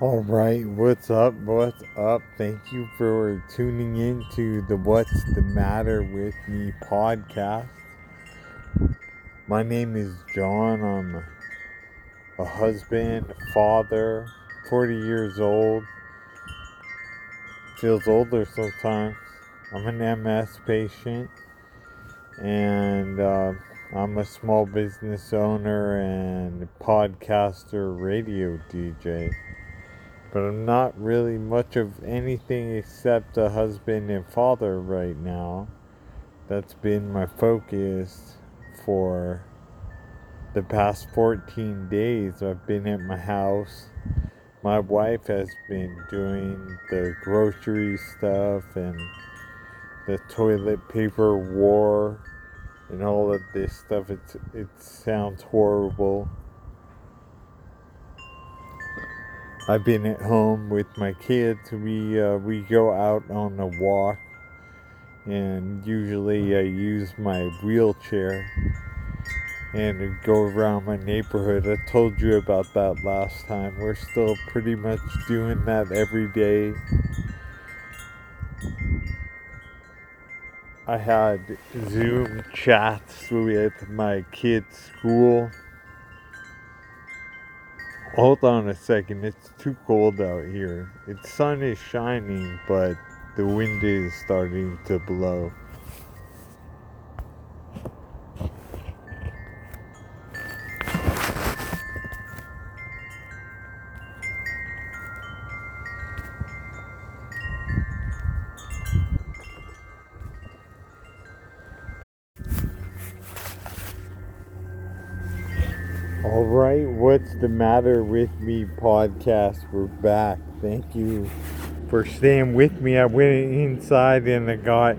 All right, what's up? What's up? Thank you for tuning in to the What's the Matter with Me podcast. My name is John. I'm a husband, a father, 40 years old. Feels older sometimes. I'm an MS patient and uh, I'm a small business owner and podcaster, radio DJ but I'm not really much of anything except a husband and father right now. That's been my focus for the past 14 days. I've been at my house. My wife has been doing the grocery stuff and the toilet paper war and all of this stuff. It's, it sounds horrible I've been at home with my kids. We uh, we go out on a walk, and usually I use my wheelchair and go around my neighborhood. I told you about that last time. We're still pretty much doing that every day. I had Zoom chats with my kids' school Hold on a second, it's too cold out here. The sun is shining, but the wind is starting to blow. Right, what's the matter with me podcast? We're back. Thank you for staying with me. I went inside and I got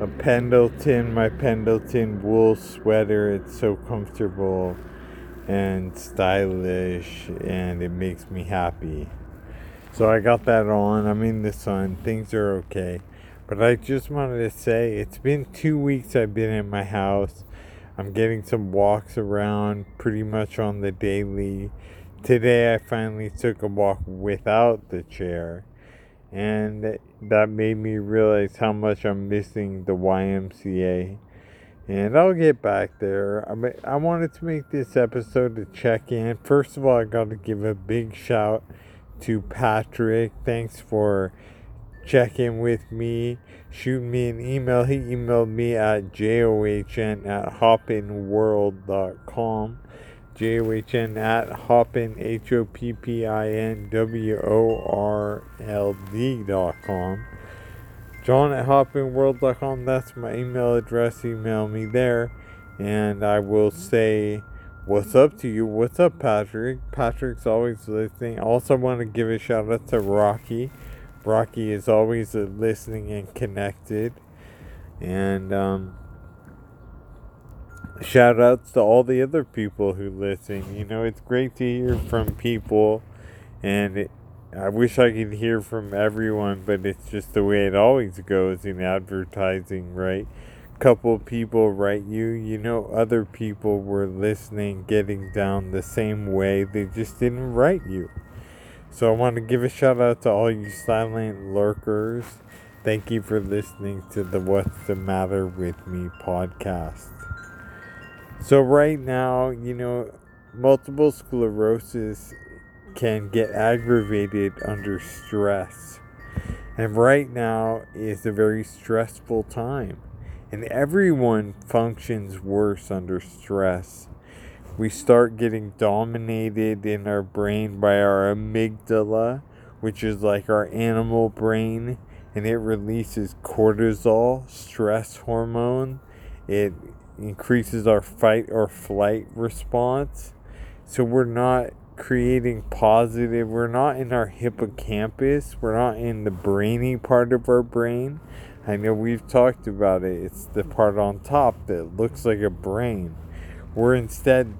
a Pendleton, my Pendleton wool sweater. It's so comfortable and stylish and it makes me happy. So I got that on. I'm in the sun. Things are okay. But I just wanted to say it's been two weeks I've been in my house. I'm getting some walks around pretty much on the daily. Today I finally took a walk without the chair, and that made me realize how much I'm missing the YMCA. And I'll get back there. I, mean, I wanted to make this episode to check in. First of all, I got to give a big shout to Patrick. Thanks for checking with me shoot me an email. He emailed me at john at hoppinworld.com. J-O-H-N at hoppin, H-O-P-P-I-N-W-O-R-L-D dot com. John at hoppinworld.com, that's my email address. Email me there, and I will say what's up to you. What's up, Patrick? Patrick's always listening. Also, want to give a shout out to Rocky. Rocky is always listening and connected. And um, shout outs to all the other people who listen. You know, it's great to hear from people, and it, I wish I could hear from everyone, but it's just the way it always goes in advertising, right? Couple people write you, you know, other people were listening, getting down the same way, they just didn't write you. So I want to give a shout out to all you silent lurkers. Thank you for listening to the What's the Matter with Me podcast. So, right now, you know, multiple sclerosis can get aggravated under stress. And right now is a very stressful time. And everyone functions worse under stress we start getting dominated in our brain by our amygdala, which is like our animal brain, and it releases cortisol, stress hormone. It increases our fight or flight response. So we're not creating positive, we're not in our hippocampus, we're not in the brainy part of our brain. I know we've talked about it. It's the part on top that looks like a brain. We're instead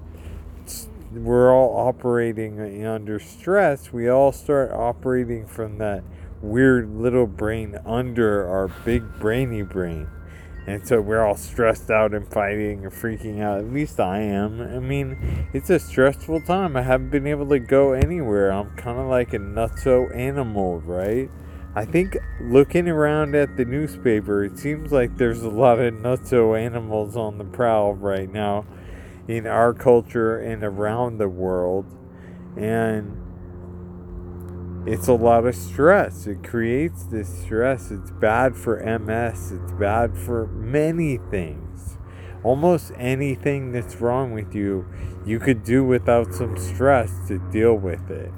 we're all operating under stress, we all start operating from that weird little brain under our big brainy brain. And so we're all stressed out and fighting and freaking out. At least I am. I mean, it's a stressful time. I haven't been able to go anywhere. I'm kind of like a nutso animal, right? I think looking around at the newspaper, it seems like there's a lot of nutso animals on the prowl right now in our culture and around the world. And it's a lot of stress. It creates this stress. It's bad for MS. It's bad for many things. Almost anything that's wrong with you, you could do without some stress to deal with it.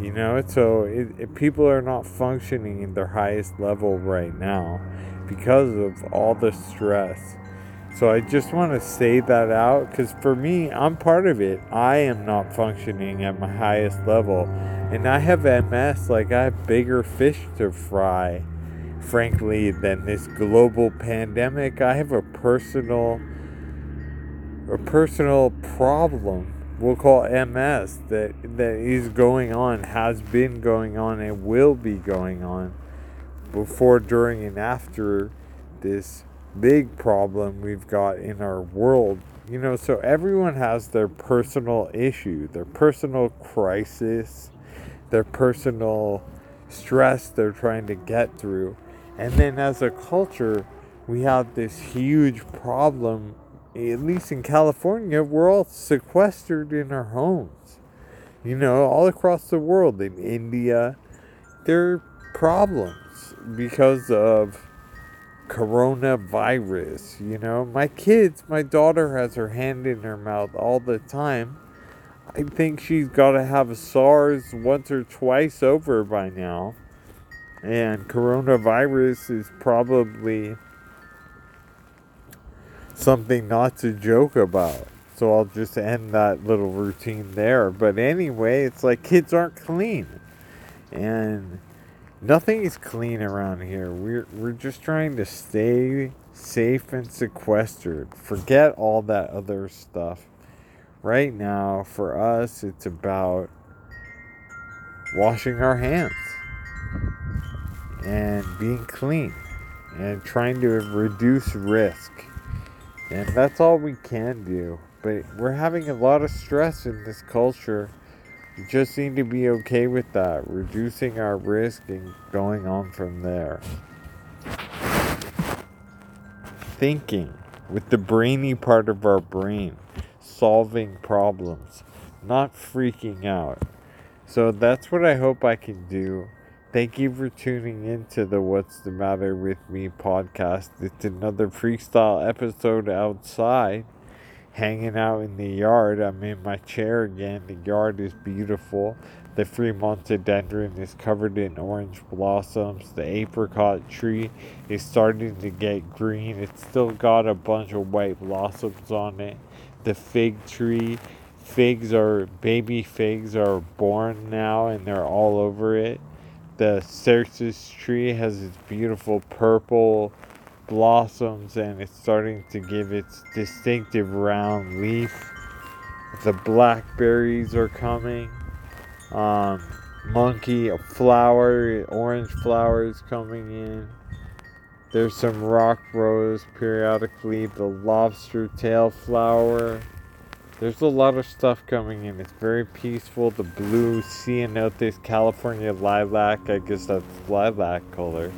You know, so it, it, people are not functioning in their highest level right now because of all the stress. So I just want to say that out because for me, I'm part of it. I am not functioning at my highest level. And I have MS, like I have bigger fish to fry, frankly, than this global pandemic. I have a personal a personal problem we'll call MS that that is going on, has been going on, and will be going on before, during, and after this big problem we've got in our world. You know, so everyone has their personal issue, their personal crisis, their personal stress they're trying to get through. And then as a culture, we have this huge problem at least in California, we're all sequestered in our homes. You know, all across the world, in India, there are problems because of coronavirus. You know, my kids, my daughter has her hand in her mouth all the time. I think she's got to have SARS once or twice over by now. And coronavirus is probably something not to joke about. So I'll just end that little routine there. But anyway, it's like kids aren't clean. And nothing is clean around here. We're we're just trying to stay safe and sequestered. Forget all that other stuff. Right now, for us, it's about washing our hands and being clean and trying to reduce risk and that's all we can do. But we're having a lot of stress in this culture. Just need to be okay with that, reducing our risk and going on from there. Thinking with the brainy part of our brain, solving problems, not freaking out. So that's what I hope I can do Thank you for tuning in to the What's the Matter with Me podcast. It's another freestyle episode outside, hanging out in the yard. I'm in my chair again. The yard is beautiful. The Fremont Fremontodendron is covered in orange blossoms. The apricot tree is starting to get green. It's still got a bunch of white blossoms on it. The fig tree, figs are, baby figs are born now and they're all over it the cercis tree has its beautiful purple blossoms and it's starting to give its distinctive round leaf. The blackberries are coming. Um, monkey, flower, orange flowers coming in. There's some rock rose periodically. The lobster tail flower. There's a lot of stuff coming in. It's very peaceful. The blue sea Ceanothus California lilac, I guess that's lilac color.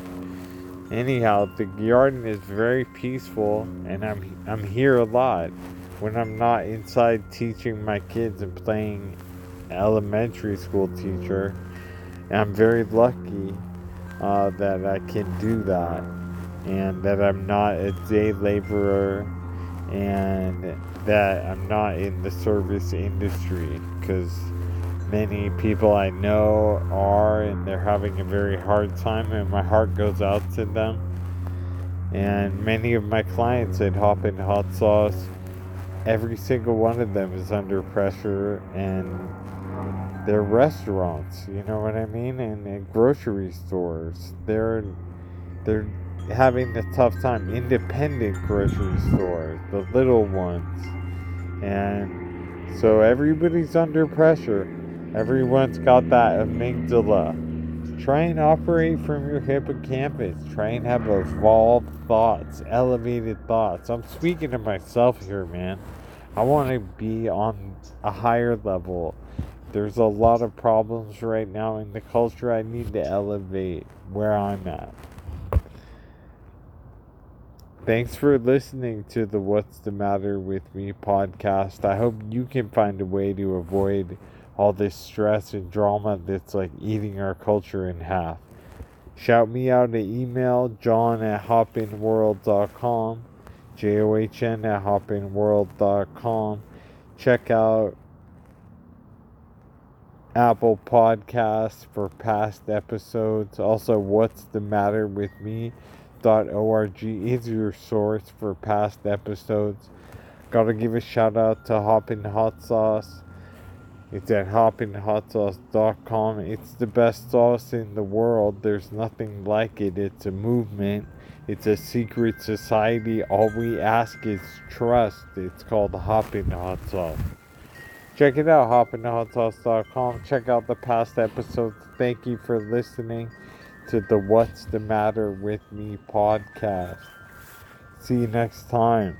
Anyhow, the garden is very peaceful, and I'm I'm here a lot when I'm not inside teaching my kids and playing elementary school teacher. And I'm very lucky uh, that I can do that, and that I'm not a day laborer, and that I'm not in the service industry because many people I know are and they're having a very hard time and my heart goes out to them. And many of my clients at Hoppin' Hot Sauce, every single one of them is under pressure and they're restaurants, you know what I mean? And, and grocery stores. They're they're having a tough time. Independent grocery stores, the little ones. And so everybody's under pressure. Everyone's got that amygdala Try and operate from your hippocampus. Try and have evolved thoughts, elevated thoughts. I'm speaking to myself here, man. I want to be on a higher level. There's a lot of problems right now in the culture. I need to elevate where I'm at. Thanks for listening to the What's the Matter with Me podcast. I hope you can find a way to avoid all this stress and drama that's like eating our culture in half. Shout me out an email, john at hoppinworld.com, J O H N at hoppinworld.com. Check out Apple Podcasts for past episodes. Also, What's the Matter with Me? .org is your source for past episodes. Gotta give a shout out to Hoppin' Hot Sauce. It's at hoppinhotsauce.com. It's the best sauce in the world. There's nothing like it. It's a movement. It's a secret society. All we ask is trust. It's called Hoppin' Hot Sauce. Check it out, hoppinhotsauce.com. Check out the past episodes. Thank you for listening to the What's the Matter with Me podcast. See you next time.